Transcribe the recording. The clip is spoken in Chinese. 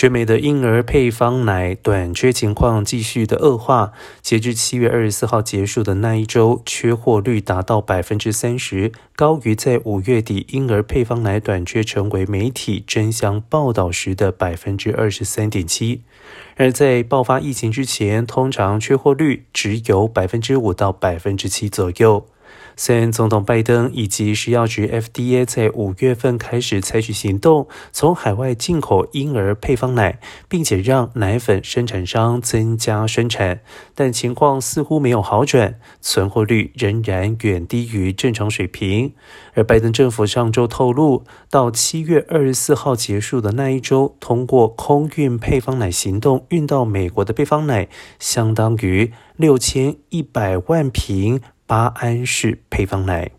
全美的婴儿配方奶短缺情况继续的恶化，截至七月二十四号结束的那一周，缺货率达到百分之三十，高于在五月底婴儿配方奶短缺成为媒体争相报道时的百分之二十三点七。而在爆发疫情之前，通常缺货率只有百分之五到百分之七左右。虽然总统拜登以及食药局 FDA 在五月份开始采取行动，从海外进口婴儿配方奶，并且让奶粉生产商增加生产，但情况似乎没有好转，存货率仍然远低于正常水平。而拜登政府上周透露，到七月二十四号结束的那一周，通过空运配方奶行动运到美国的配方奶，相当于六千一百万瓶。巴安氏配方奶。